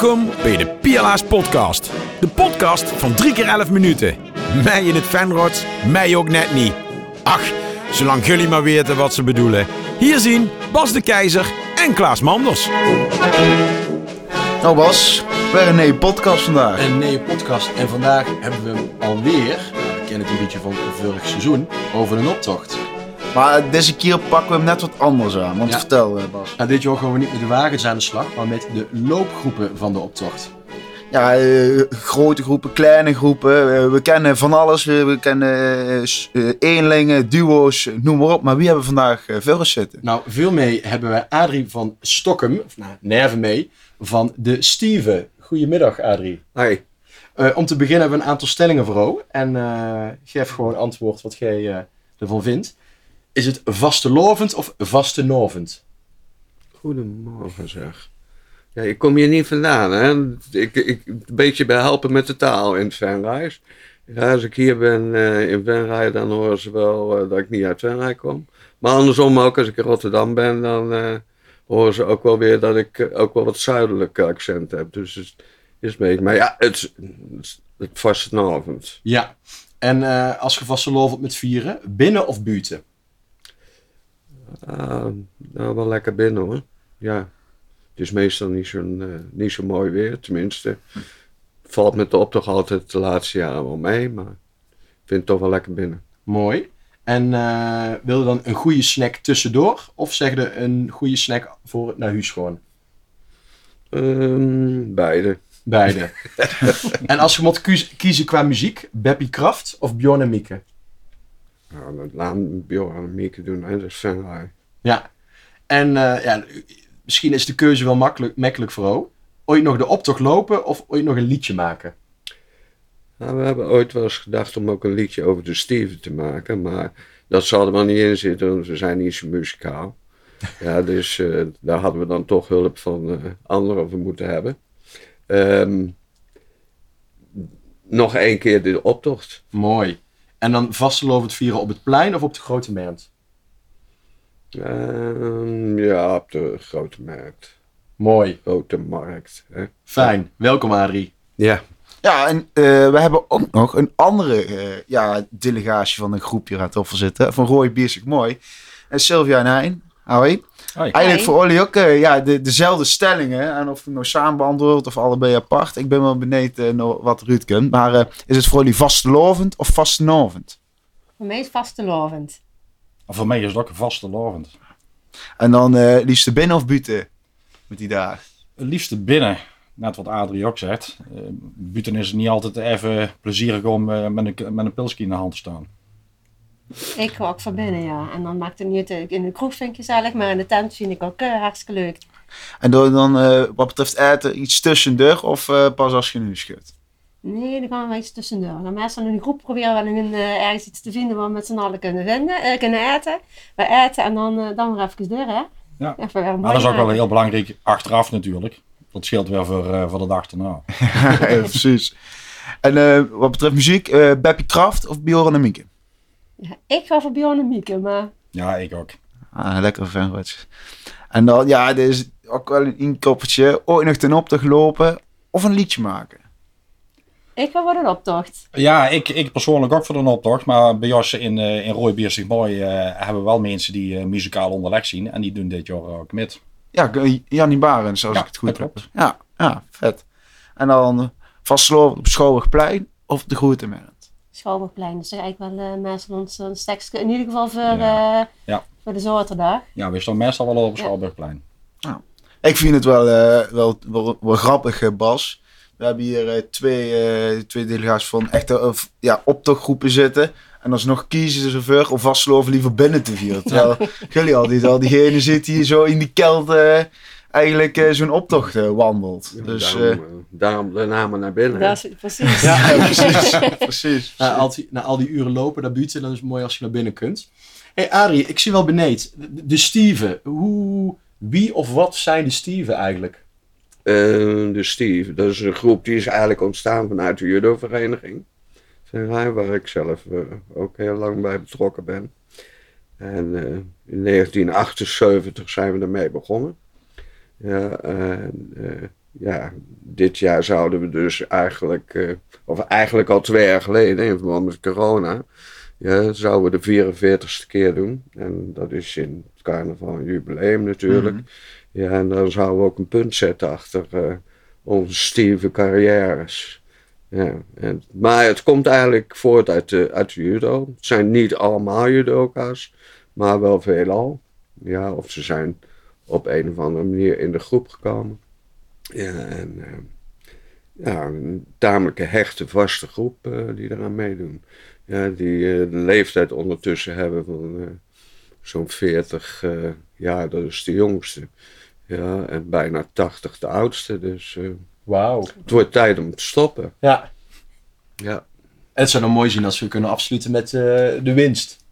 Welkom bij de PLA's podcast. De podcast van 3 keer 11 minuten. Mij in het fanrods, mij ook net niet. Ach, zolang jullie maar weten wat ze bedoelen. Hier zien Bas de Keizer en Klaas Manders. Nou Bas, weer een nieuwe podcast vandaag. Een nieuwe podcast. En vandaag hebben we hem alweer, we kennen het een beetje van vorig seizoen, over een optocht. Maar deze keer pakken we hem net wat anders aan. Want Ja. vertel eh, Bas. Nou, dit jaar gaan we niet met de wagens aan de slag, maar met de loopgroepen van de optocht. Ja, eh, grote groepen, kleine groepen. eh, we kennen van alles. We, we kennen eenlingen, duo's, noem maar op. Maar wie hebben we vandaag uh, veel zitten? Nou, veel mee hebben wij Adrie van Stokkem, of nou, Nerve mee, van de Steven. Goedemiddag Adrie. Hi. Eh, om te beginnen hebben we een aantal stellingen voor jou. En eh, geef gewoon antwoord wat jij eh, ervan vindt. Is het vastelovend of vastenovend? Goedemorgen zeg. Ja, ik kom hier niet vandaan, hè. Ik, ik, een beetje bij helpen met de taal in Venraai. Ja, als ik hier ben eh, in Venray, dan horen ze wel eh, dat ik niet uit Venray kom. Maar andersom ook, als ik in Rotterdam ben, dan eh, horen ze ook wel weer dat ik ook wel wat zuidelijke accent heb. Dus het is een beetje... Maar ja, het, is- het, het vastenavond. Ja. En als je vastelovend met vieren, binnen of buiten? Ah, nou, wel lekker binnen hoor. Ja. Het is meestal niet, zo'n, eh, niet zo mooi weer, tenminste. Valt met de optocht altijd de laatste jaren wel mee, maar ik vind het toch wel lekker binnen. Mooi. En eh, wil je dan een goede snack tussendoor? Of zeg je een goede snack voor het naar huis gewoon? Ehm, beide. Beide. en als je moet kiezen qua muziek, Beppie Kraft of Bjorn en Mieke? Dat laat Bjorn en Mieke doen, hè. dat is Venray. Ja. En eh, ja, misschien is de keuze wel makkelijk, makkelijk voor jou. Ooit nog de optocht lopen of ooit nog een liedje maken? Nou, we hebben ooit wel eens gedacht om ook een liedje over de Steven te maken, maar dat zal er wel niet in zitten, want we zijn niet zo muzikaal. Ja, dus eh, daar hadden we dan toch hulp van eh, anderen moeten hebben. Ehm, nog één keer de optocht. Mooi. En dan vastelovend vieren op het plein of op de grote markt? Ehm, ja, op de grote markt. Mooi. Grote markt. Hè? Fijn. Welkom Adrie. Ja. Ja, en eh, we hebben ook nog een andere eh, ja, delegatie van een groepje aan tafel zitten. Van Roy Biersig Mooi. En Sylvia en Hein. Hoi. Hoi. Eigenlijk voor jullie ook eh, ja, de, dezelfde stellingen. En of we nou samen beantwoord of allebei apart. Ik ben wel benieuwd eh, wat Ruud kunt. Maar eh, is het voor jullie vastelovend of vastenovend? Voor mij is vastelovend. Voor mij is het ook een vaste lovend. En dan eh liefst binnen of buiten met die dagen? Het liefste binnen, net wat Adrie ook zegt. Buiten is het niet altijd even plezierig om eh, met, een, met een pilsje in de hand te staan. Ik ga ook voor binnen, ja. En dan maakt het niet uit. In de kroeg vind ik gezellig, maar in de tent vind ik ook eh, hartstikke leuk. En dan, dan eh, wat betreft eten iets tussendoor of eh, pas als je nu schudt? Nee, dan gaan we wel iets tussendoor. Dan meestal in een groep proberen we een, eh, ergens iets te vinden waar we met z'n allen kunnen, vinden, eh, kunnen eten. We eten en dan, dan weer even door, hè? Ja. Even weer een Maar dat is ook wel heel belangrijk achteraf natuurlijk. Dat scheelt weer voor, eh, voor de dag erna. ja, precies. En eh, wat betreft muziek, eh Beppie Kraft of Bjorn en Mieke? Ja, ik ga voor Bjorn en Mieke, maar Ja, ik ook. Ah, lekker fanwatch. En dan, ja, dit is ook wel een inkoppertje. Ooit nog ten optocht lopen of een liedje maken. ik ga voor de optocht. Ja, ik, ik persoonlijk ook voor de optocht. Maar bij Jos in, eh in Mooi eh, hebben we wel mensen die eh, muzikaal onderleg zien. En die doen dit jaar ook met. Ja, Jannie Barens, als Ja, ik het goed heb. Ja, ja, vet. En dan uh, vastgelopen op Schouwburgplein of de Grote Markt. Schouwburgplein, dus eigenlijk wel uh, meestal ons een stekje, in ieder geval voor, Ja. eh, Ja. voor de zaterdag. Ja, we staan meestal wel op het Ja. Schouwburgplein. Ik vind het wel, eh, wel, wel, wel grappig, eh, Bas. We hebben hier eh, twee, eh, twee delegaties van echte ja, optochtgroepen zitten. En alsnog kiezen ze ervoor om vastgelopen liever binnen te vieren. Terwijl jullie altijd al diegene zit die zo in die kelt eh, eigenlijk eh, zo'n optocht eh, wandelt. Dus daarom, eh, daarom de namen naar binnen. Dat is precies. ja, precies. precies. Na al, die, na al die uren lopen naar buiten, dan is het mooi als je naar binnen kunt. hey Adrie, ik zie wel beneden. De, de Steven. Hoe, wie of wat zijn de Steven eigenlijk? Eh, de Steve, dat is een groep die is eigenlijk ontstaan vanuit de judo-vereniging. Waar ik zelf ook heel lang bij betrokken ben. En eh, in 1978 zijn we ermee begonnen. Ja, en, eh, ja, dit jaar zouden we dus eigenlijk, eh, of eigenlijk al twee jaar geleden, in verband met corona, ja, zouden we de 44ste keer doen. En dat is in het carnaval een jubileum natuurlijk. Mhm. Ja, en dan zouden we ook een punt zetten achter eh, onze stieve carrières. Ja, en, maar het komt eigenlijk voort uit de, uit de judo. Het zijn niet allemaal judoka's, maar wel veelal. Ja, of ze zijn op een of andere manier in de groep gekomen. Ja, en eh, ja, een tamelijke hechte, vaste groep eh, die eraan meedoen. Ja, die eh, de leeftijd ondertussen hebben van zo'n 40 eh, jaar, dat is de jongste. Ja, en bijna 80 de oudste. Dus Wauw. het wordt tijd om te stoppen. Ja. Ja. Het zou dan mooi zien als we kunnen afsluiten met de winst.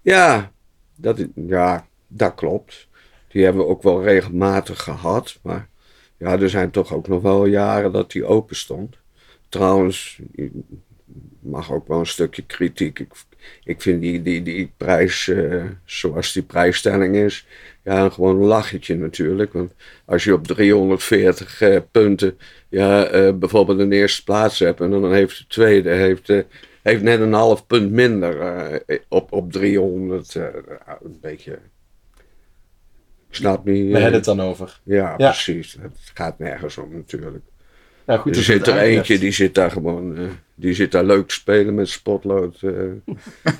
Ja, dat, ja, dat klopt. Die hebben we ook wel regelmatig gehad. Maar ja, er zijn toch ook nog wel jaren dat die open stond. Trouwens, mag ook wel een stukje kritiek. Ik, ik vind die, die, die prijs, eh, zoals die prijsstelling is, ja, gewoon een natuurlijk. Want als je op 340 eh, punten ja, eh, bijvoorbeeld een eerste plaats hebt en dan heeft de tweede heeft, heeft net een half punt minder op, op 300. eh, een beetje. Snap niet. We hebben het dan over. ja, Ja. precies. Het gaat nergens om natuurlijk. Nou, goed er zit er eentje die zit daar gewoon. eh, die zit daar leuk te spelen met spotlood. eh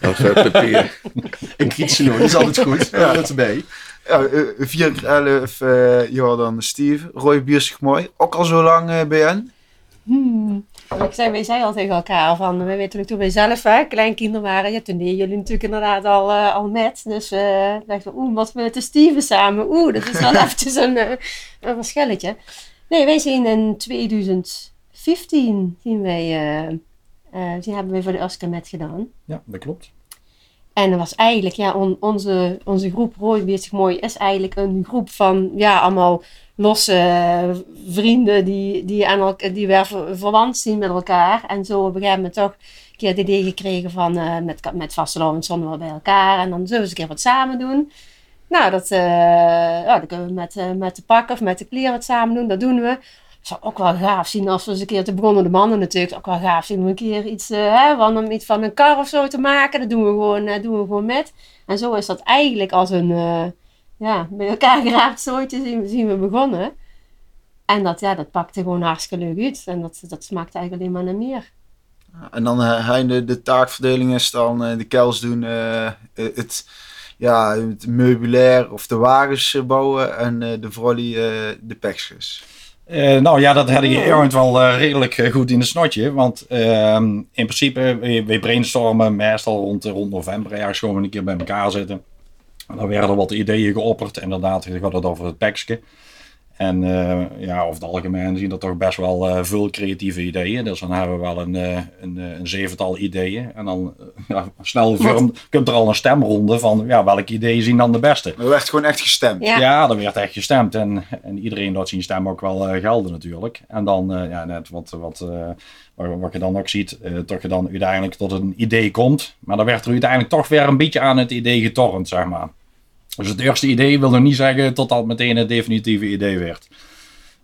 als het papier. Een krietsenoor, dat is altijd goed. Ja. Dat erbij. Ja, eh, 4 keer 11 eh Jordan Steve. Roy Biersig mooi. Ook al zo lang eh, BN. Hmm. Ik zei, wij zeiden al tegen elkaar van, we weten natuurlijk toen wij zelf hè, kleinkinderen waren, ja, toen deden jullie natuurlijk inderdaad al, eh, al met. Dus eh dachten we, oeh, wat met de Steven samen, oeh, dat is wel eventjes een, eh, een verschilletje. Nee, wij zijn in 2015, zien wij, eh, die hebben wij voor de Oscar met gedaan. Ja, dat klopt. En dat was eigenlijk, ja, on- onze, onze groep Rooi Bezig Mooi is eigenlijk een groep van, ja, allemaal losse eh, vrienden die, die, aan elk- die weer ver- verwant zien met elkaar. En zo op een toch een keer het idee gekregen van, eh, met, met vastelovend zonden we bij elkaar. En dan zullen we eens een keer wat samen doen. Nou, dat, eh, ja, kunnen we met, met de pakken of met de kleren wat samen doen. Dat doen we. Het zou ook wel gaaf zien als we eens een keer te begonnen de mannen natuurlijk. Ook wel gaaf zien om een keer iets, hè, van, om iets van een kar of zo te maken. Dat doen we gewoon, doen we gewoon met. En zo is dat eigenlijk als een ja, bij elkaar geraapt zootje zien, we- zien we begonnen. En dat, ja, dat pakte gewoon hartstikke leuk uit. En dat, dat smaakte eigenlijk alleen maar naar meer. En dan eh, hij de, de taakverdeling is dan eh, de kels doen eh, eh, het, ja, het meubilair of de wagens eh, bouwen en eh, de eh, de peksjes. Eh, nou ja, dat had je Erwin wel eh, redelijk eh, goed in de snotje. Want ehm, in principe, we, we brainstormen meestal rond, rond november ergens gewoon een keer bij elkaar zitten. En dan werden er wat ideeën geopperd. Inderdaad, je gaat het over het tekstje. En eh, ja, over het algemeen zien er toch best wel eh, veel creatieve ideeën. Dus dan hebben we wel een, eh, een, een zevental ideeën. En dan ja, snel vorm, komt er al een stemronde van ja, welke ideeën zien dan de beste. Er werd gewoon echt gestemd. Ja. Ja, er werd echt gestemd. En, en iedereen laat zijn stem ook wel gelden natuurlijk. En dan, eh, ja, net wat, wat, eh, wat, wat je dan ook ziet, eh dat je dan uiteindelijk tot een idee komt. Maar dan werd er uiteindelijk toch weer een beetje aan het idee getornd, zeg maar. Dus het eerste idee wil nog niet zeggen tot dat meteen het definitieve idee werd.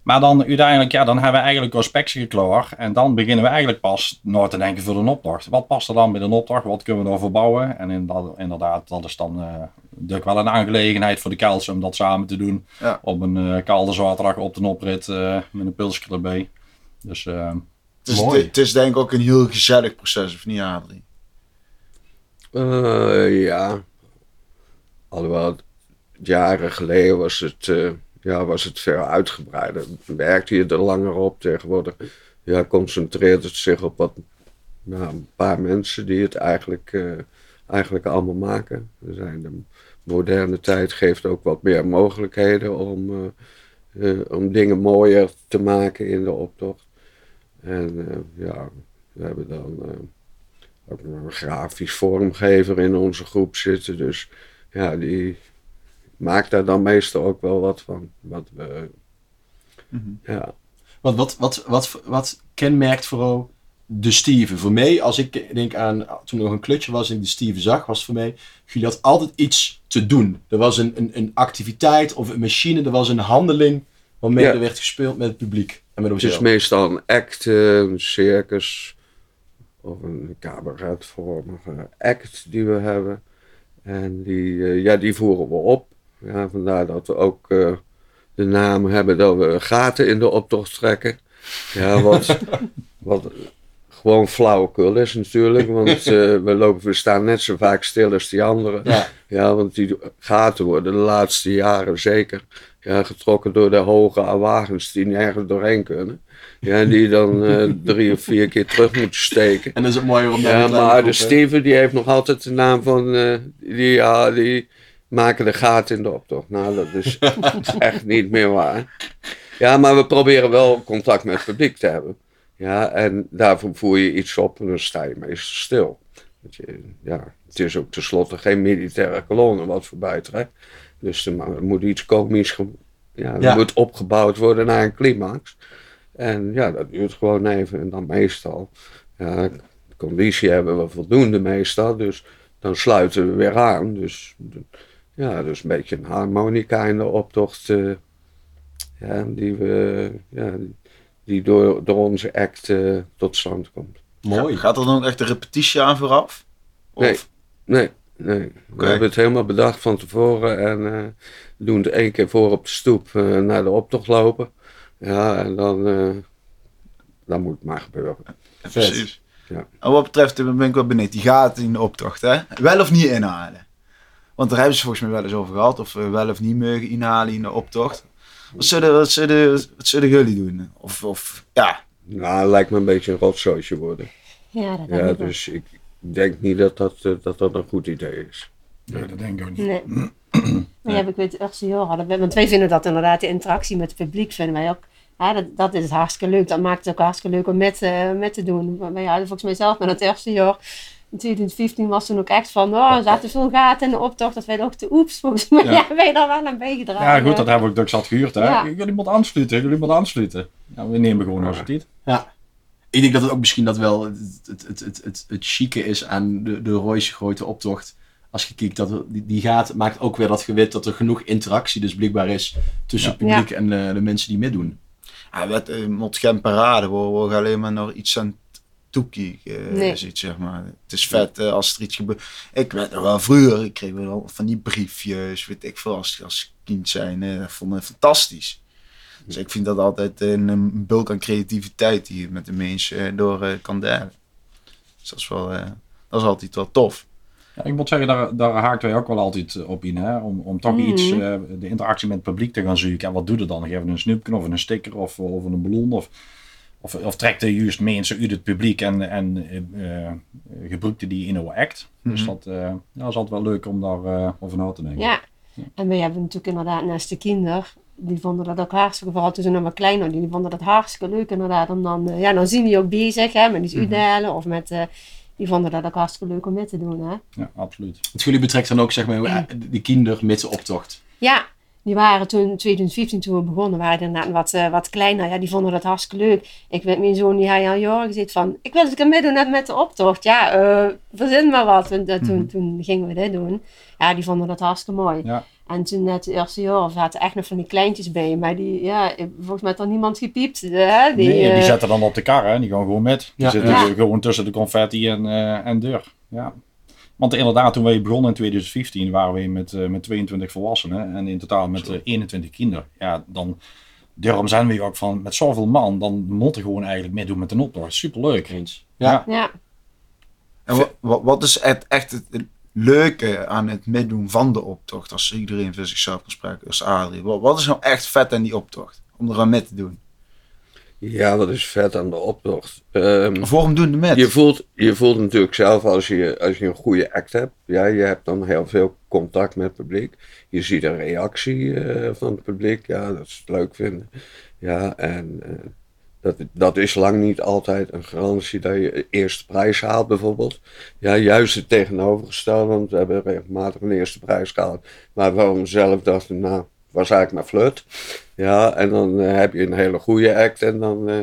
Maar dan uiteindelijk, ja, dan hebben we eigenlijk spekje klaar. En dan beginnen we eigenlijk pas na te denken voor een opdracht. Wat past er dan bij een opdracht? Wat kunnen we daarvoor bouwen? En inderdaad, inderdaad dat is dan eh natuurlijk wel een aangelegenheid voor de Kels om dat samen te doen. Ja. Op een eh koude zaterdag op de oprit eh, met een pilsje erbij. Dus eh, Dus Mooi. het, het is denk ik ook een heel gezellig proces, of niet Adrie? Eh, ja. Alhoewel, het- jaren geleden was het, eh, ja, was het veel uitgebreider. Werkte je er langer op. Tegenwoordig ja, concentreert het zich op wat, ja, een paar mensen die het eigenlijk, eh, eigenlijk allemaal maken. Er zijn de moderne tijd geeft ook wat meer mogelijkheden om, eh, om dingen mooier te maken in de optocht. En ja, we hebben dan ook een grafisch vormgever in onze groep zitten. Dus ja, die maakt daar dan meestal ook wel wat van. Wat we, ja. Want wat, wat, wat, wat kenmerkt vooral de Steven? Voor mij, als ik denk aan toen er nog een klutje was en ik de Steven zag, was voor mij, jullie had altijd iets te doen. Er was een, een, een activiteit of een machine, er was een handeling Waarmee Ja. er werd gespeeld met het publiek en met Het is meestal een act, eh, een circus of een cabaretvormige act die we hebben. En die, eh, ja, die voeren we op. Ja, vandaar dat we ook eh, de naam hebben dat we gaten in de optocht trekken. Ja, wat, wat gewoon flauwekul is natuurlijk. Want eh, we, lopen, we staan net zo vaak stil als die anderen. Ja. Ja, want die gaten worden de laatste jaren zeker ja, getrokken door de hoge wagens die nergens doorheen kunnen. Ja, die dan eh, drie of vier keer terug moeten steken. En dan is het mooier om Ja, maar de? Steven die heeft nog altijd de naam van, die, ja, die maken de gaten in de optocht. Nou, dat is echt niet meer waar. Ja, maar we proberen wel contact met het publiek te hebben. Ja, en daarvoor voer je iets op en dan sta je meestal stil. Je, ja, het is ook tenslotte geen militaire kolonne wat voorbij trekt. Dus er moet iets komisch, Ja. moet opgebouwd worden naar een climax. En ja, dat duurt gewoon even. En dan meestal, ja, conditie hebben we voldoende meestal. Dus dan sluiten we weer aan. Dus ja, dus een beetje een harmonica in de optocht. eh, ja, die, we, ja, die door, door onze act eh, tot stand komt. Mooi. Gaat er dan ook echt een repetitie aan vooraf? Of? Nee. Nee, nee. We hebben het helemaal bedacht van tevoren. En eh, doen het één keer voor op de stoep eh, naar de optocht lopen. Ja, en dan, eh, dan moet het maar gebeuren. Precies. Ja. En wat betreft, ben ik wel benieuwd, die gaten in de optocht, hè? Wel of niet inhalen? Want daar hebben ze volgens mij wel eens over gehad, of we wel of niet mogen inhalen in de optocht. Wat zullen, wat zullen, wat zullen jullie doen? Of, of ja, Nou, lijkt me een beetje een rotzootje worden. Ja, dat Ja, denk ik wel. dus ik denk niet dat dat, eh, dat, dat een goed idee is. Nee, dat denk ik ook niet. Nee. Maar ja, ik weet het echt zo hadden. we- Want wij vinden dat inderdaad, de interactie met het publiek vinden wij ook. Ja, dat, dat is hartstikke leuk. Dat maakt het ook hartstikke leuk om met, eh, met te doen. Maar ja, volgens mij zelf met het eerste jaar. In 2015 was toen ook echt van, oh, er zaten veel gaten in de optocht. Dat wij ook te oeps, volgens mij Ja. hebben wij daar wel aan bijgedragen. Ja, goed, dat hebben we ook dat zat gehuurd. Hè. Ja. Jullie moeten aansluiten, jullie moeten aansluiten. Ja, we nemen gewoon als het niet. Ja. Ik denk dat het ook misschien dat wel het, het, het, het, het, het chique is aan de, de grote optocht. Als je kijkt, dat er- die, die gaat, maakt ook weer dat gewit dat er genoeg interactie dus blijkbaar is tussen Ja. het publiek en de, de mensen die meedoen. ja wat, uh, moet geen parade, we, we gaan alleen maar naar iets aan Nee. is iets, zeg maar. Het is vet eh, als er iets gebeurt. Ik weet nog wel vroeger, ik kreeg wel van die briefjes, weet ik veel, als, als kind zijn. eh, dat vond ik fantastisch. Dus ik vind dat altijd een, een bulk aan creativiteit die je met de mensen door kan delen. Dus dat is, wel, eh, dat is altijd wel tof. Ja, ik moet zeggen, daar, daar haakten wij ook wel altijd op in. Hè? Om, om toch Mhm. iets, eh, de interactie met het publiek te gaan zoeken. En wat doe je dan? Geef je een snoepje of een sticker of, of een ballon? Of, of, of trekt je juist mensen uit het publiek en, en eh, eh, gebruikte die in uw act? Dus Mhm. dat, eh, dat is altijd wel leuk om daar eh, over na te denken. Ja, en wij hebben natuurlijk inderdaad naast de kinderen, die vonden dat ook hartstikke, vooral toen ze nog maar klein waren, die vonden dat hartstikke leuk inderdaad. Om dan, ja, dan zien die ook bezig, hè, met iets uitdelen of met, eh, die vonden dat ook hartstikke leuk om mee te doen, hè. Ja, absoluut. Het jullie betrekt dan ook zeg maar die kinderen met de optocht. Ja, die waren toen in 2015 toen we begonnen, waren die inderdaad wat, eh, wat kleiner. Ja, die vonden dat hartstikke leuk. Ik weet mijn zoon, die hij al jaren gezegd van, ik wil een keer meedoen net met de optocht. Ja, eh verzin maar wat. En, dat- toen, toen gingen we dit doen. Ja, die vonden dat hartstikke mooi. Ja. En toen net het eerste jaar zaten echt nog van die kleintjes bij. Maar die, ja, volgens mij had er niemand gepiept. Hè? Die, nee, die eh, zetten dan op de kar, hè? die gaan gewoon met. Die Ja. zitten Ja. gewoon tussen de confetti en, eh, en deur. Ja. Want inderdaad, toen wij begonnen in 2015, waren we met, eh, met 22 volwassenen en in totaal met eh, 21 kinderen. Ja, dan daarom zijn we ook van, met zoveel man, dan moeten we gewoon eigenlijk meedoen met de optocht. Superleuk. Eens. Ja. ja, En wat, wat, wat is het, echt het leuke aan het meedoen van de optocht? Als iedereen voor zichzelf kan spreken, als Adrie. Wat, wat is nou echt vet aan die optocht? Om er aan mee te doen. Ja, dat is vet aan de optocht. Ehm, Of waarom doen de met? je, voelt, je voelt natuurlijk zelf als je, als je een goede act hebt. Ja, je hebt dan heel veel contact met het publiek. Je ziet een reactie eh, van het publiek. Ja, dat ze het leuk vinden. Ja, en eh, dat, dat is lang niet altijd een garantie dat je eerste prijs haalt bijvoorbeeld. Ja, juist het tegenovergestelde. Want we hebben regelmatig een eerste prijs gehaald. Maar waarom zelf dachten, nou, was eigenlijk maar flut. Ja, en dan eh, heb je een hele goede act en dan... eh,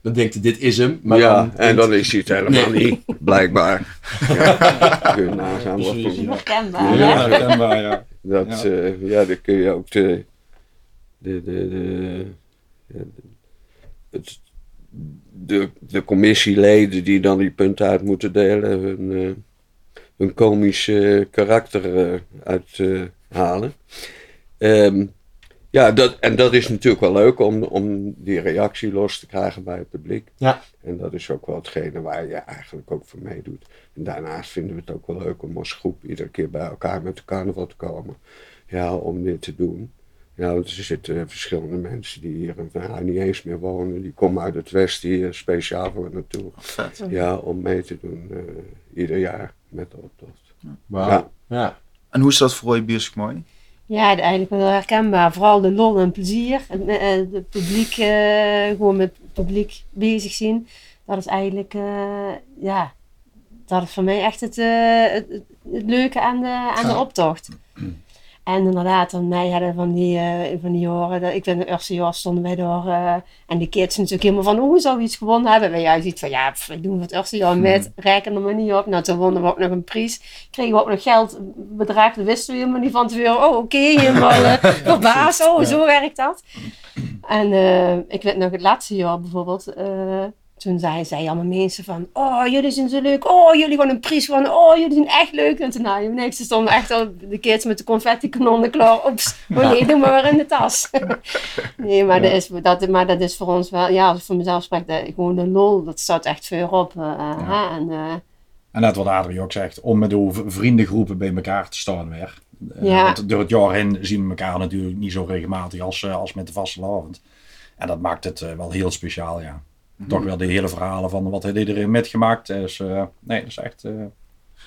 Dan denkt hij, dit is hem. Maar ja, dan, en dan is hij het helemaal niet, blijkbaar. Ja, kun je nagaan wat voor- ja. herkenbaar. Ja, herkenbaar, ja. Dat, Ja. ja. ja, dan kun je ook de, de, de, de, de- het, de, de commissieleden die dan die punten uit moeten delen, hun, eh, hun komische karakter eh, uithalen. Ehm, ja, dat, en dat is natuurlijk wel leuk om, om die reactie los te krijgen bij het publiek. Ja. En dat is ook wel hetgene waar je eigenlijk ook voor meedoet. En daarnaast vinden we het ook wel leuk om als groep iedere keer bij elkaar met de carnaval te komen. Ja, om dit te doen. Ja, want er zitten verschillende mensen die hier in niet eens meer wonen. Die komen uit het westen hier speciaal voor naartoe. Vet. Ja, om mee te doen eh, ieder jaar met de optocht. Wauw. Ja. Ja. En hoe is dat voor je bioscoop mooi? Ja, eigenlijk wel herkenbaar. Vooral de lol en plezier. Het, eh, het publiek, eh, gewoon met het publiek bezig zien. Dat is eigenlijk, eh, ja, dat is voor mij echt het, eh, het, het- het leuke aan de, aan de optocht. En inderdaad, dan mij hadden van die, eh, van die dat, ik ben de eerste jaar stonden wij eh, en de kids natuurlijk helemaal van, hoe zou we iets gewonnen hebben? Wij juist iets van, ja, pff, we doen het eerste jaar met, reken er maar niet op. Nou, toen wonnen we ook nog een prijs. Kregen we ook nog geld, bedrag, dat wisten we helemaal niet van tevoren. Oh, oké, helemaal eh, verbaasd. Oh, zo werkt dat. En eh, ik weet nog het laatste jaar bijvoorbeeld, toen zeiden zij allemaal mensen van, oh, jullie zijn zo leuk. Oh, jullie gaan een prijs van, oh, jullie zijn echt leuk. En toen, nou, niks, er stonden echt al de kids met de confetti kanonnen klaar. Oeps, oh nee, doe maar weer in de tas. nee, maar, dat is, dat, maar dat is voor ons wel, ja, als ik voor mezelf spreek, dat, gewoon de lol, dat staat echt veel op. eh, hè, en, eh, En net wat Adrie ook zegt, om met de vriendengroepen bij elkaar te staan weer. Eh, Ja. want door het jaar heen zien we elkaar natuurlijk niet zo regelmatig als, als met de vaste avond. En dat maakt het wel heel speciaal, ja. Toch wel de hele verhalen van wat heeft iedereen metgemaakt. Dus eh, nee, dat is echt... eh,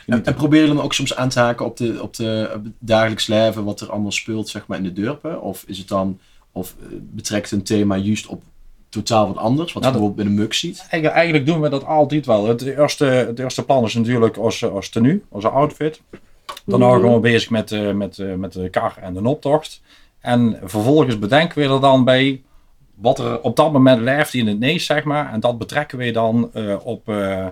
En, en probeer je dan ook soms aan te haken op, de, op, de, op het dagelijks leven, wat er allemaal speelt zeg maar, in de dorpen? Of is het dan, of eh, betrekt een thema juist op totaal wat anders, wat Nou, je bijvoorbeeld bij de muk ziet? Eigenlijk, eigenlijk doen we dat altijd wel. Het eerste, het eerste plan is natuurlijk als, als tenue, als outfit. Mhm. gaan we bezig met, met, met de kar en de optocht. En vervolgens bedenken we er dan bij wat er op dat moment leeft in het neus, zeg maar. En dat betrekken we dan eh, op, eh,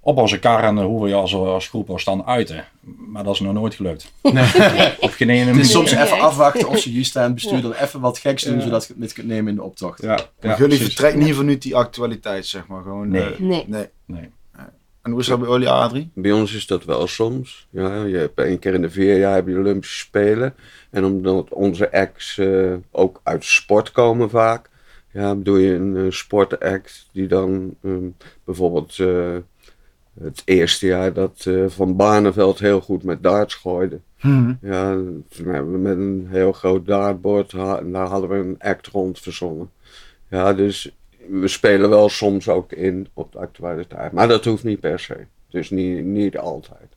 op onze kar en hoe we je als, als groep ons dan uiten. Maar dat is nog nooit gelukt. op geen ene manier. soms Nee, even afwachten of ze juist aan het bestuur dan even wat geks doen, Ja. zodat je het met kunt nemen in de optocht. Ja, ja, jullie precies. vertrekken niet vanuit die actualiteit, zeg maar. Gewoon, Nee. eh, nee. nee. Nee. En hoe is dat bij jullie, Adrie? Bij ons is dat wel soms. Ja, je hebt één keer in de vier jaar heb je Olympische Spelen. En omdat onze acts eh, ook uit sport komen vaak. Ja, doe je een eh, sportact die dan ehm, bijvoorbeeld eh, het eerste jaar dat eh, Van Barneveld heel goed met darts gooide. Ja, toen hebben we met een heel groot dartboard ha- en daar hadden we een act rond verzonnen. Ja, dus we spelen wel soms ook in op de actualiteit. Maar dat hoeft niet per se. Dus niet, niet altijd.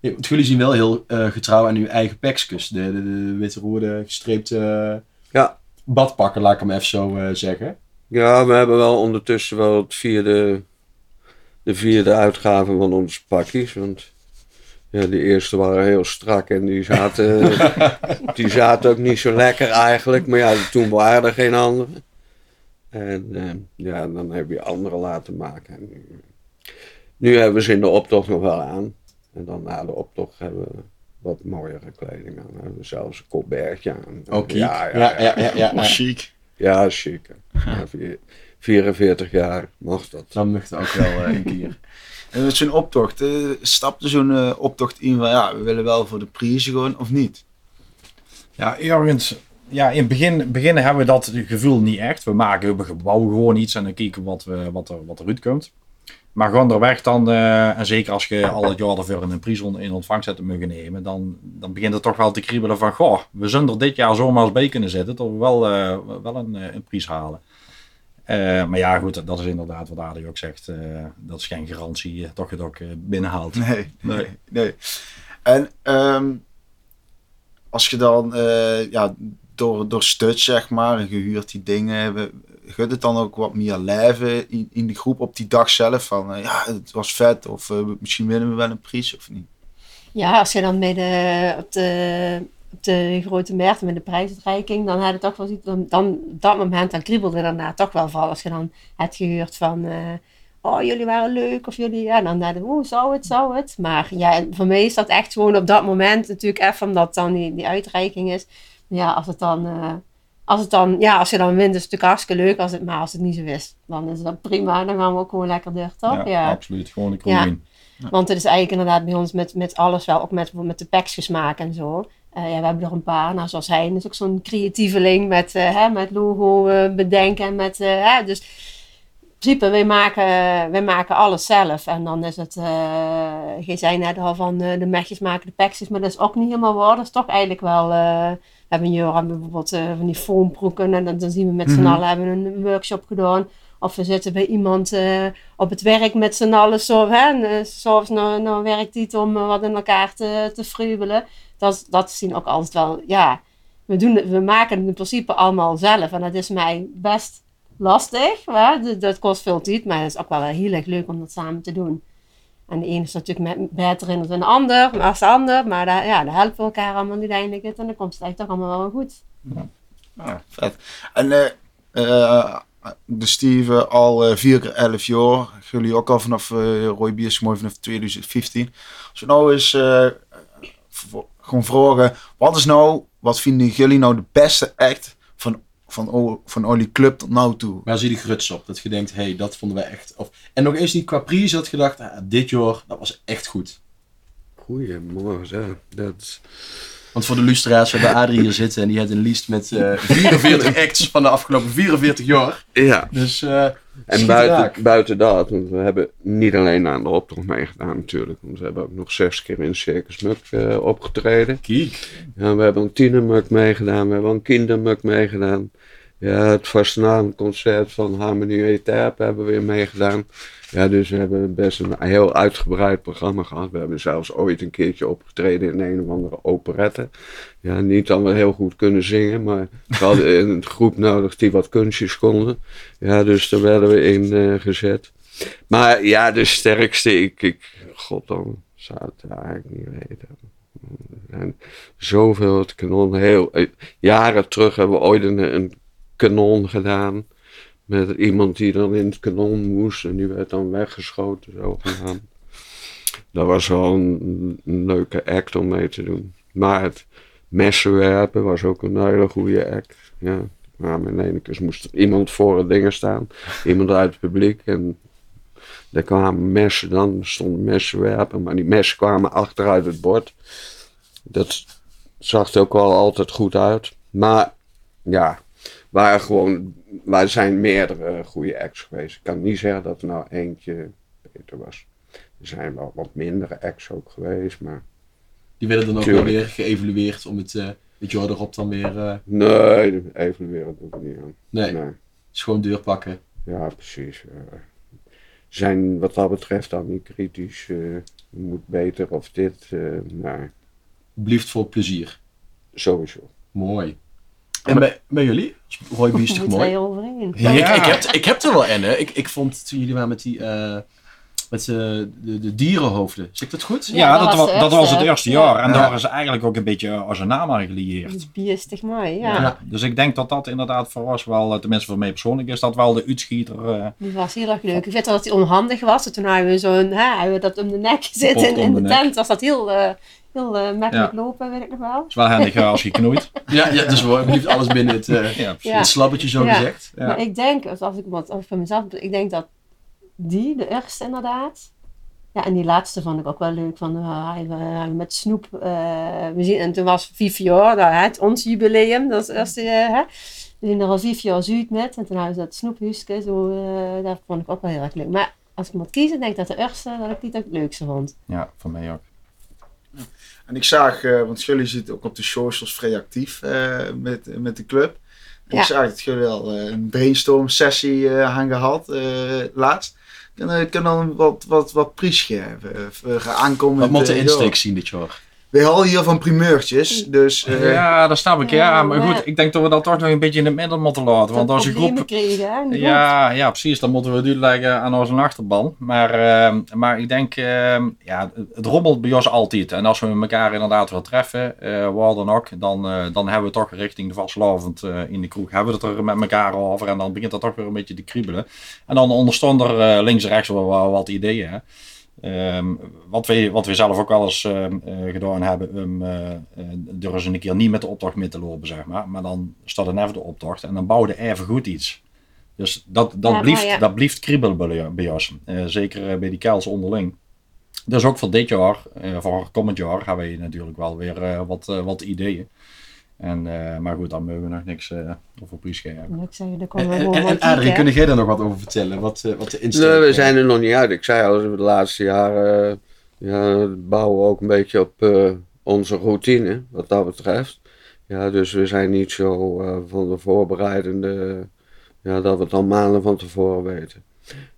Ja, want jullie zien wel heel eh, getrouw aan uw eigen pekskus. De, de, de witte roerde gestreepte Ja. Badpakken, laat ik hem even zo eh, zeggen. Ja, we hebben wel ondertussen wel het vierde, de vierde uitgave van onze pakjes. Want ja, de eerste waren heel strak en die zaten, die zaten ook niet zo lekker eigenlijk. Maar ja, toen waren er geen andere. En eh, ja, dan heb je andere laten maken. En nu, nu hebben we ze in de optocht nog wel aan. En dan na de optocht hebben we wat mooiere kleding aan. Hebben zelfs een colbertje aan. Oké. Ja, ja, ja, ja, ja, ja. Oh, chic. Ja, chic. Ja, vier- 44 jaar mag dat. Dan mag het ook wel eh, een keer. En met zo'n optocht, eh, stapte zo'n eh, optocht in van ja, we willen wel voor de prijzen gewoon of niet? Ja, ergens. Ja, in het begin, begin hebben we dat gevoel niet echt. We maken, we bouwen gewoon iets en dan kijken wat, we, wat, er, wat eruit komt. Maar gaandeweg dan, eh, en zeker als je al het jaar ervoor een prijs on- in ontvangst hebt mogen nemen, dan, dan begint het toch wel te kriebelen van, goh, we zullen er dit jaar zomaar eens bij kunnen zitten, dat we wel, eh, wel een, eh, een prijs halen. Maar ja, goed, dat is inderdaad wat Adi ook zegt. dat is geen garantie, toch je het ook binnenhaalt. Nee, nee, nee. En ehm, als je dan ja, door, door stut zeg maar, en gehuurd die dingen hebben, gaat het dan ook wat meer leven in, in die groep op die dag zelf? Van eh, ja, het was vet of eh, misschien winnen we wel een prijs of niet? Ja, als je dan bij de, op, de, op de grote markten met de prijsuitreiking, dan had het toch wel zoiets, dan, dan dat moment, dan kriebelde daarna toch wel vooral als je dan hebt gehoord van, eh, oh jullie waren leuk of jullie, ja, dan we, oh zou het, zou het. Maar ja, voor mij is dat echt gewoon op dat moment natuurlijk even omdat dan die, die uitreiking is. Ja, als het dan, eh, als, het dan, ja, als je dan wint, is het natuurlijk hartstikke leuk. Als het, maar als het niet zo is, dan is dat prima. Dan gaan we ook gewoon lekker door, toch? Ja, absoluut. Gewoon Ja. in. Want het is eigenlijk inderdaad bij ons met, met alles wel, ook met, met de peksjes maken en zo. Eh, ja, we hebben er een paar. Nou, zoals hij is ook zo'n creatieveling met, eh, hè, met logo eh, bedenken. en Met, hè, dus principe, wij maken, wij maken alles zelf. En dan is het, eh je zei net al van eh, de mechjes maken de peksjes, maar dat is ook niet helemaal waar. Dat is toch eigenlijk wel... eh, we hebben jaar bijvoorbeeld van die foamproeken en dan, dan zien we met z'n Mhm. allen hebben we een workshop gedaan. Of we zitten bij iemand op het werk met z'n allen zo, hè, en, s'avonds naar, naar werktijd om wat in elkaar te, te fruibelen. Dat, dat zien ook altijd wel, ja, we, doen, we maken het in principe allemaal zelf. En dat is mij best lastig. Hè? Dat, kost veel tijd, maar het is ook wel heel erg leuk om dat samen te doen. En de ene is natuurlijk met, beter in dan de ander, maar als de ander. Maar ja, helpen we elkaar allemaal uiteindelijk het en dan komt het eigenlijk toch allemaal wel goed. Ja. En eh eh, de Steven al eh, vier keer elf jaar. Jullie ook al vanaf eh Roy vanaf 2015. Als we nou eens eh, gewoon vragen, wat is nou, wat vinden jullie nou de beste act van, van, o- van jullie club tot nou toe? Waar zie je die gruts op? Dat je denkt, hé, hey, dat vonden we echt... Of, en nog eens niet qua prijs had gedacht, ah, dit jaar, dat was echt goed. Goedemorgen, zeg. Dat Want voor de lustra's, we hebben Adrie hier zitten en die had een lijst met eh 44 acts van de afgelopen 44 jaar. Ja, Dus eh en buiten dat, want we hebben niet alleen aan de optocht meegedaan natuurlijk. Want we hebben ook nog zes keer in Circus Muk eh, opgetreden. Kiek. Ja, we hebben een tienermuk meegedaan, we hebben een kindermuk meegedaan. Ja, het vastenavondconcert van Harmonie Etap hebben we weer meegedaan. Ja, dus we hebben best een heel uitgebreid programma gehad. We hebben zelfs ooit een keertje opgetreden in een of andere operette. Ja, niet dat we heel goed kunnen zingen, maar we hadden een groep nodig die wat kunstjes konden. Ja, dus daar werden we in eh, gezet. Maar ja, de sterkste, ik, ik god dan, zou het eigenlijk niet weten. En zoveel het kanon. Heel, eh, jaren terug hebben we ooit een, een kanon gedaan. Met iemand die dan in het kanon moest. En die werd dan weggeschoten, zogenaamd. Dat was wel een, leuke act om mee te doen. Maar het messen werpen was ook een hele goede act. Ja. Maar met ene keer moest iemand voor het ding staan. Iemand uit het publiek. En daar kwamen messen dan. Stonden messen werpen. Maar die messen kwamen achteruit het bord. Dat zag er ook wel altijd goed uit. Maar ja, waren gewoon, maar er zijn meerdere goede acts geweest. Ik kan niet zeggen dat er nou eentje beter was. Er zijn wel wat mindere acts ook geweest, maar Die werden dan ook wel weer geëvalueerd om het, het jaar erop dan weer... eh nee, evalueren doe ik niet aan. nee, Nee. schoon deur pakken. Ja, precies. zijn wat dat betreft dan niet kritisch. eh, moet beter of dit. nee, Blieft voor plezier. sowieso. Mooi. En bij, bij jullie? Roy toch Moeten mooi? Ja, Ja. Ik, ik, heb, ik heb er wel en, hè. Ik, ik vond toen jullie waren met die eh, met eh, de, de dierenhoofden. Zeg ik dat goed? Ja, Ja, dat dat, was wa- de dat was het eerste. eerste Ja. jaar. En Ja. daar is eigenlijk ook een beetje als een naam aan gelieerd. Het is toch mooi, ja. Ja. Dus ik denk dat dat inderdaad voor ons wel, eh, tenminste voor mij persoonlijk, is dat wel de uitschieter. eh, Die was heel erg leuk. Ik weet wel dat hij onhandig was. Toen hadden we zo'n, hè, hadden we dat om de nek zitten in, de de tent. Was dat heel, eh, heel eh, makkelijk Ja. lopen, weet ik nog wel. is wel handig eh, als je knoeit. Ja, ja dus we blieft alles binnen het, eh Ja, het slabbertje zo Ja. gezegd. Ja. Maar ik denk, als als ik wat van mezelf, ik denk dat die, de eerste inderdaad. Ja, en die laatste vond ik ook wel leuk. Van, uh, met Snoep. eh, we zien, en toen was vijf jaar, nou, het, ons jubileum. Dat is het eerste. hè. We zien er al vijf jaar Zuid met. En toen hadden ze dat Snoephuisje. Zo, eh, dat vond ik ook wel heel erg leuk. Maar als ik moet kiezen, denk ik dat de eerste dat ik die het leukste vond. ja, voor mij ook. En ik zag, eh, want jullie zitten ook op de socials vrij actief eh, met, met de club. En Ja. ik zag dat jullie al eh, een brainstorm sessie eh aan gehad eh, laatst. Kan, eh, kan dan wat, wat, wat prijs geven? voor aankomend Wat moet de insteek zien dit jaar? We hadden hier van primeurtjes, dus eh, Ja, dat snap ik. Ja, maar goed, ik denk dat we dat toch nog een beetje in het midden moeten laten. Want als je groep kregen. Ja, ja, precies. Dan moeten we het uitleggen aan onze achterban. Maar, ehm, maar ik denk, ehm, ja, het rommelt bij ons altijd. En als we elkaar inderdaad wel treffen, eh waar dan ook, dan, eh, dan hebben we toch richting de vastelavond eh in de kroeg, hebben we het er met elkaar over. En dan begint dat toch weer een beetje te kriebelen. En dan onderstond er eh, links en rechts wel, wel wat ideeën. Hè. Ehm, wat, we, wat we zelf ook wel eens ehm, eh, gedaan hebben, um, uh, er een keer niet met de optocht mee te lopen, zeg maar. Maar dan staat er even de optocht en dan bouwde even goed iets. Dus dat, dat, Ja, blieft, ja. dat blieft kriebelen bij, ons. Zeker bij die kels onderling. Dus ook voor dit jaar, voor komend jaar, hebben we natuurlijk wel weer wat, wat ideeën. En, eh, maar goed, daar mogen we nog niks eh, over prijsgeven. En ik daar komen we en, gewoon en, Adrie, kun jij daar nog wat over vertellen? Wat, eh, wat de instelling Nee, we zijn er nog niet uit. Ik zei al, de laatste jaren eh, ja, bouwen we ook een beetje op eh, onze routine, wat dat betreft. Ja, dus we zijn niet zo eh, van de voorbereidende, ja, dat we het al maanden van tevoren weten.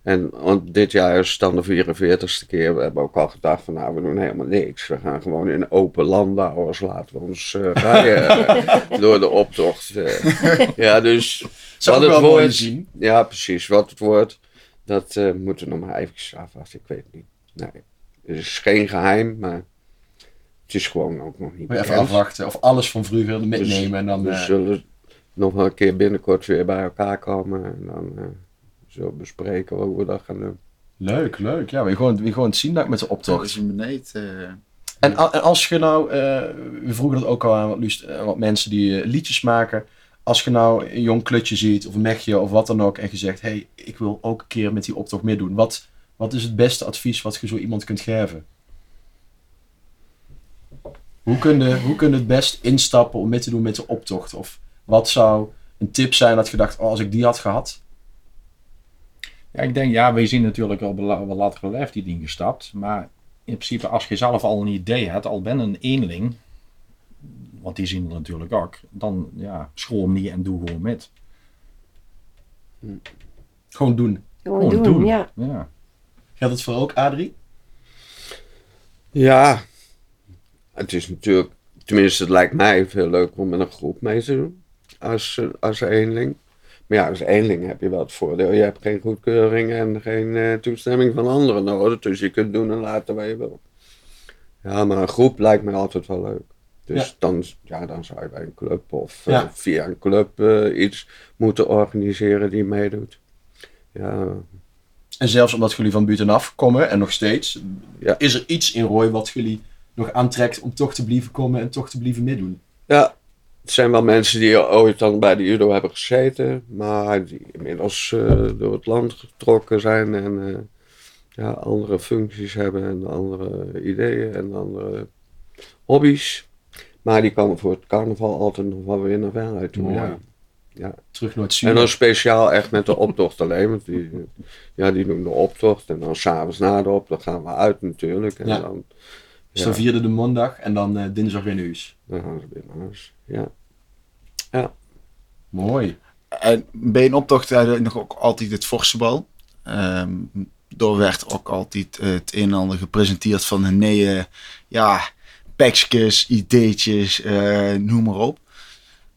En want dit jaar is het dan de 44ste keer. We hebben ook al gedacht van nou, we doen helemaal niks. We gaan gewoon in open landbouwers laten we ons eh, rijden eh, door de optocht. eh. Ja, dus Zou wat het wordt, zien. ja, precies. Wat het wordt, dat moeten we nog maar even afwachten. Ik weet het niet. Nee, het is geen geheim, maar het is gewoon ook nog niet even bekend. afwachten of alles van vroeger metnemen en dan... We zullen nog een keer binnenkort weer bij elkaar komen en dan we bespreken hoe we dat gaan doen. Leuk, leuk. Ja, we gewoon, we gewoon het zien dat met de Toch optocht. is een beneden. eh, En, als je nou, eh, we vroegen dat ook al aan wat, eh, wat mensen die liedjes maken. Als je nou een jong klutje ziet, of een mechje, of wat dan ook, en je zegt, hé, hey, ik wil ook een keer met die optocht meedoen. Wat, wat is het beste advies wat je zo iemand kunt geven? Hoe kun je, hoe kun je het best instappen om mee te doen met de optocht? Of wat zou een tip zijn dat je dacht, oh, als ik die had gehad? Ja, ik denk, ja, we zien natuurlijk al op een latere leeftijd ingestapt. Maar in principe, als je zelf al een idee hebt, al ben een eenling, want die zien we natuurlijk ook, dan ja, school niet en doe gewoon met. Gewoon doen. Gewoon Gewoon doen, doen. ja. Ja. Geldt het voor ook, Adrie? Ja, het is natuurlijk, tenminste het lijkt mij veel leuker om met een groep mee te doen als, eh, als eenling. Maar ja, als eenling heb je wel het voordeel, je hebt geen goedkeuring en geen eh, toestemming van anderen nodig. Dus je kunt doen en laten wat je wil. Ja, maar een groep lijkt mij altijd wel leuk. Dus Ja. Dan, ja, dan zou je bij een club of Ja. eh, via een club eh, iets moeten organiseren die meedoet. Ja, En zelfs omdat jullie van buitenaf komen, en nog steeds, Ja. is er iets in Roy wat jullie nog aantrekt om toch te blijven komen en toch te blijven meedoen? Ja, het zijn wel mensen die ooit dan bij de judo hebben gezeten, maar die inmiddels eh, door het land getrokken zijn en eh, ja, andere functies hebben en andere ideeën en andere hobby's. Maar die komen voor het carnaval altijd nog wel weer naar Venray toe. Ja. ja. Terug nooit En zien. dan speciaal echt met de optocht alleen, want die, ja, die doen de optocht en dan s'avonds na de optocht gaan we uit natuurlijk. En Ja. dan, Dus dan ja, vierde de maandag en dan eh, dinsdag weer naar huis. dan gaan ze weer naar huis. Ja. Mooi. En bij een optocht hadden we nog ook altijd het forsenbal. Ehm daar werd ook altijd eh, het een en ander gepresenteerd van een nee, ja, pakjes, ideetjes, eh, noem maar op.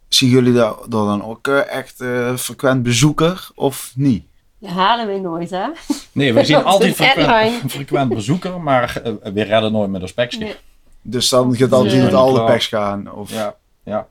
Zien jullie daar, dan ook eh, echt eh, frequent bezoeker of niet? Dat halen we nooit, hè? Nee, we zien altijd frequent, frequent bezoeker, maar eh, we redden nooit met een spekje. Nee. Dus dan gaat altijd Ja. met alle Klaar. packs gaan. Of, Ja, ja.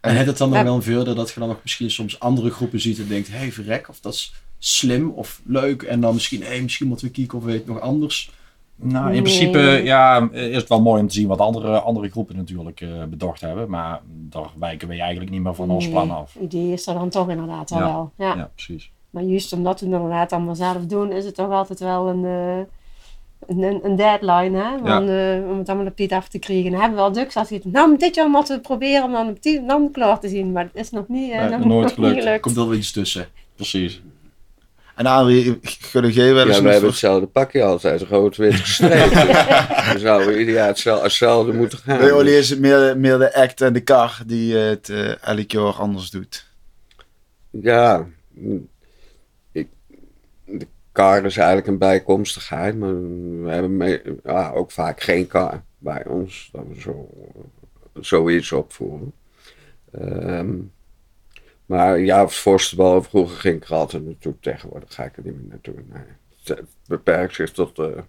En heeft het dan nog Ja. wel een voordeel dat je dan nog misschien soms andere groepen ziet en denkt, hé hey, verrek, of dat is slim of leuk. En dan misschien, hé, misschien moeten we kijken of we het nog anders. Nou, in Nee. principe ja, is het wel mooi om te zien wat andere, andere groepen natuurlijk eh, bedacht hebben. Maar daar wijken we eigenlijk niet meer van ons plan af. Het idee is er dan toch inderdaad al Ja. wel. Ja. Ja, precies. Maar juist omdat we het inderdaad allemaal zelf doen, is het toch altijd wel een, eh, een, een deadline. Hè? Van, eh, om het allemaal op tijd af te krijgen. Dan hebben we wel drugs als het nou, dit jaar moeten we het proberen om dan op die dan klaar te zien. Maar het is nog niet, eh, Nee, nog, nooit nog gelukt. niet gelukt. Komt wel weer iets tussen. Precies. En Adrie, gun jij wel eens Ja, wij hebben voor- hetzelfde pakje altijd, rood-wit gestreept. Dan zouden we ieder jaar hetzelfde, hetzelfde moeten gaan. Bij jullie is het meer, meer de act en de kar die het eh, elk jaar anders doet. Ja, kar is eigenlijk een bijkomstigheid, maar we hebben ja, ook vaak geen kar bij ons. Dat we zo, zoiets opvoeren. Ehm, maar ja, voorstelbal vroeger ging ik er altijd naartoe. Tegenwoordig ga ik er niet meer naartoe. Het beperkt zich tot de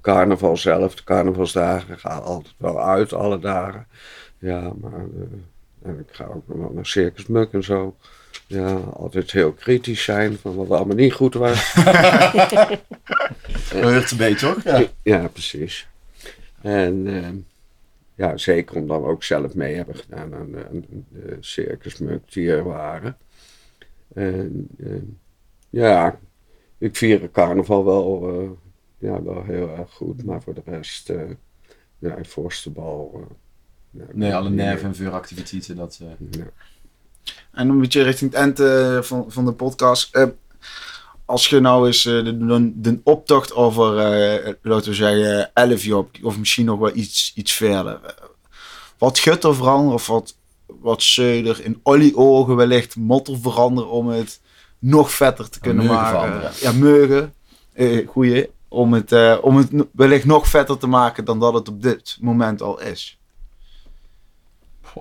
carnaval zelf. De carnavalsdagen gaan altijd wel uit, alle dagen. Ja, maar eh, en ik ga ook nog wel naar Circus Muk en zo. Ja, altijd heel kritisch zijn van wat allemaal niet goed was. Dat hoort erbij, toch? Ja. Ja, precies. En ehm, ja, zeker omdat we ook zelf mee hebben gedaan aan de, aan de circusmuk die er waren. En ehm, ja, ik vier carnaval wel, eh, ja, wel heel erg goed, maar voor de rest, eh ja, voorste bal. eh, ja, Nee, alle nerven en vuuractiviteiten, dat... eh, Ja. En een beetje richting het eind eh, van, van de podcast. Eh, als je nou eens eh, de, de, de optocht over, laten we zeggen, 11 jaar, of misschien nog wel iets, iets verder. wat gutter veranderen of wat, wat in olie ogen wellicht motor veranderen om het nog vetter te kunnen maken. veranderen. Ja, meugen. Goeie. Om het, om het wellicht nog vetter te maken dan dat het op dit moment al is.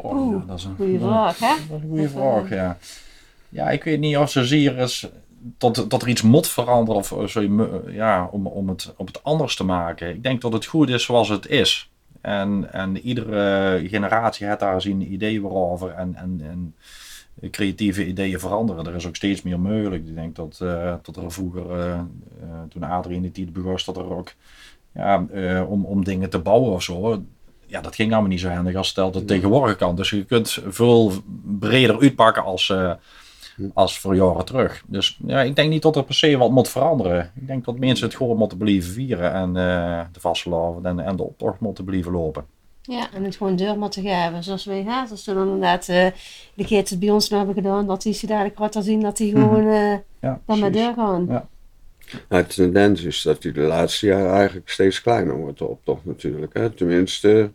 Goh, Oeh, ja, dat is een Goeie ja, vraag, hè? Dat is een goede vraag, ja. Ja, ik weet niet of zozeer is tot, tot er iets moet veranderen of eh, zo, ja, om, om het, om het anders te maken. Ik denk dat het goed is zoals het is. En, en iedere generatie heeft daar zijn idee weer over en, en, en creatieve ideeën veranderen. Er is ook steeds meer mogelijk. Ik denk dat, eh, dat er vroeger, eh, eh, toen Adrie in de tijd begon, dat er ook ja, eh, om, om dingen te bouwen of zo. Ja, dat ging allemaal niet zo handig als stel dat het tegenwoordig kan. Dus je kunt veel breder uitpakken als, eh, als voor jaren terug. Dus ja, ik denk niet dat er per se wat moet veranderen. Ik denk dat mensen het gewoon moeten blijven vieren en eh de vastlopen en, en de optocht moeten blijven lopen. Ja, en het gewoon deur moeten geven. Zoals wij gaan. Als we dan inderdaad eh, de keer het bij ons nou hebben gedaan, dat die ze dadelijk wat zien, dat die gewoon eh, Ja, dan deur gaan. Ja. Nou, de tendens is dat die de laatste jaren eigenlijk steeds kleiner wordt, de optocht natuurlijk. Hè? Tenminste,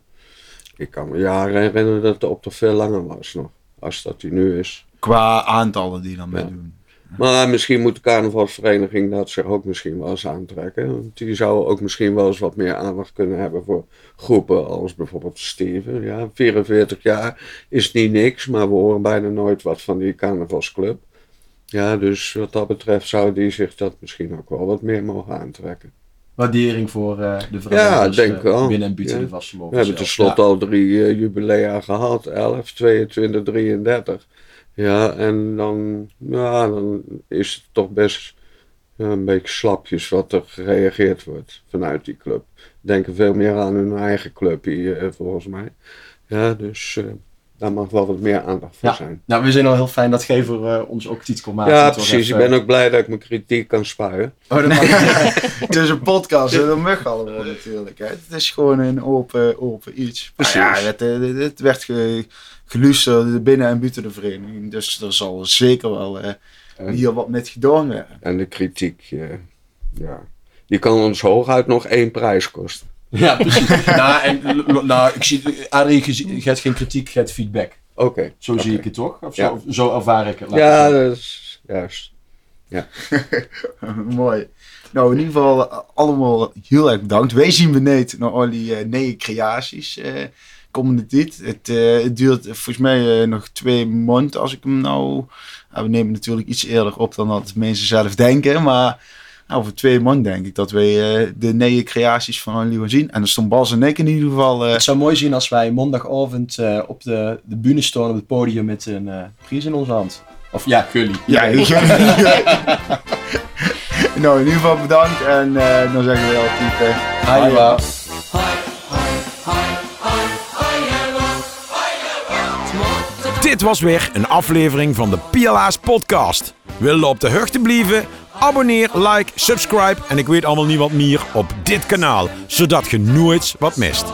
ik kan me jaren herinneren dat de optocht veel langer was nog, als dat die nu is. Qua aantallen die dan Ja. doen. Maar misschien moet de carnavalsvereniging dat zich ook misschien wel eens aantrekken. Want die zou ook misschien wel eens wat meer aandacht kunnen hebben voor groepen als bijvoorbeeld Steven. Ja, 44 jaar is niet niks, maar we horen bijna nooit wat van die carnavalsclub. Ja, dus wat dat betreft zou die zich dat misschien ook wel wat meer mogen aantrekken. Waardering voor eh, de vrijwilligers denk eh, wel. binnen en buiten Ja. de vastelopen. We hebben tenslotte al drie eh, jubilea gehad. 11, 22, 33. Ja, en dan, ja, dan is het toch best ja, een beetje slapjes wat er gereageerd wordt vanuit die club. Denken veel meer aan hun eigen club hier, volgens mij. Ja, dus daar mag wel wat meer aandacht voor Ja. zijn. Nou, we zijn al heel fijn dat Gever eh, ons ook iets kon maken. Ja, Het precies. Ik ben ook blij dat ik mijn kritiek kan spuien. Oh, dat mag Het is een podcast, dat mag allemaal natuurlijk. Hè. Het is gewoon een open, open iets. Maar ja, Precies. het, eh, het werd ge, geluisterd binnen en buiten de vereniging. Dus er zal zeker wel eh, hier wat met gedaan werden. En de kritiek, eh, ja, die kan ons hooguit nog één prijs kosten. Ja, precies. nou, en, nou, ik zie, Adrie, je, hebt geen kritiek, je hebt feedback. Oké. Zo zie ik het toch? Of zo, Ja. of zo ervaar ik het. Ja, dat is juist. Mooi. Nou, in ieder geval eh, allemaal heel erg bedankt. Wij zien beneden naar al die eh nieuwe creaties eh, komende tijd. Het, eh, het duurt volgens mij nog twee maanden als ik hem nou... Ja, we nemen natuurlijk iets eerder op dan dat mensen zelf denken. Maar nou, over twee maanden denk ik dat wij eh, de nieuwe creaties van gaan zien. En dan stond Bas en ik in ieder geval... eh, Het zou mooi zijn als wij maandagavond eh, op de, de bühne staan op het podium met een eh, prijs in onze hand. Of ja, Gully. Ja, ik Nou, in ieder geval bedankt. En eh, dan zeggen we altijd... eh, Hi, wa. Dit was weer een aflevering van de PLA's podcast. Wil je op de hoogte blijven? Abonneer, like, subscribe en ik weet allemaal niet wat meer op dit kanaal, zodat je nooit wat mist.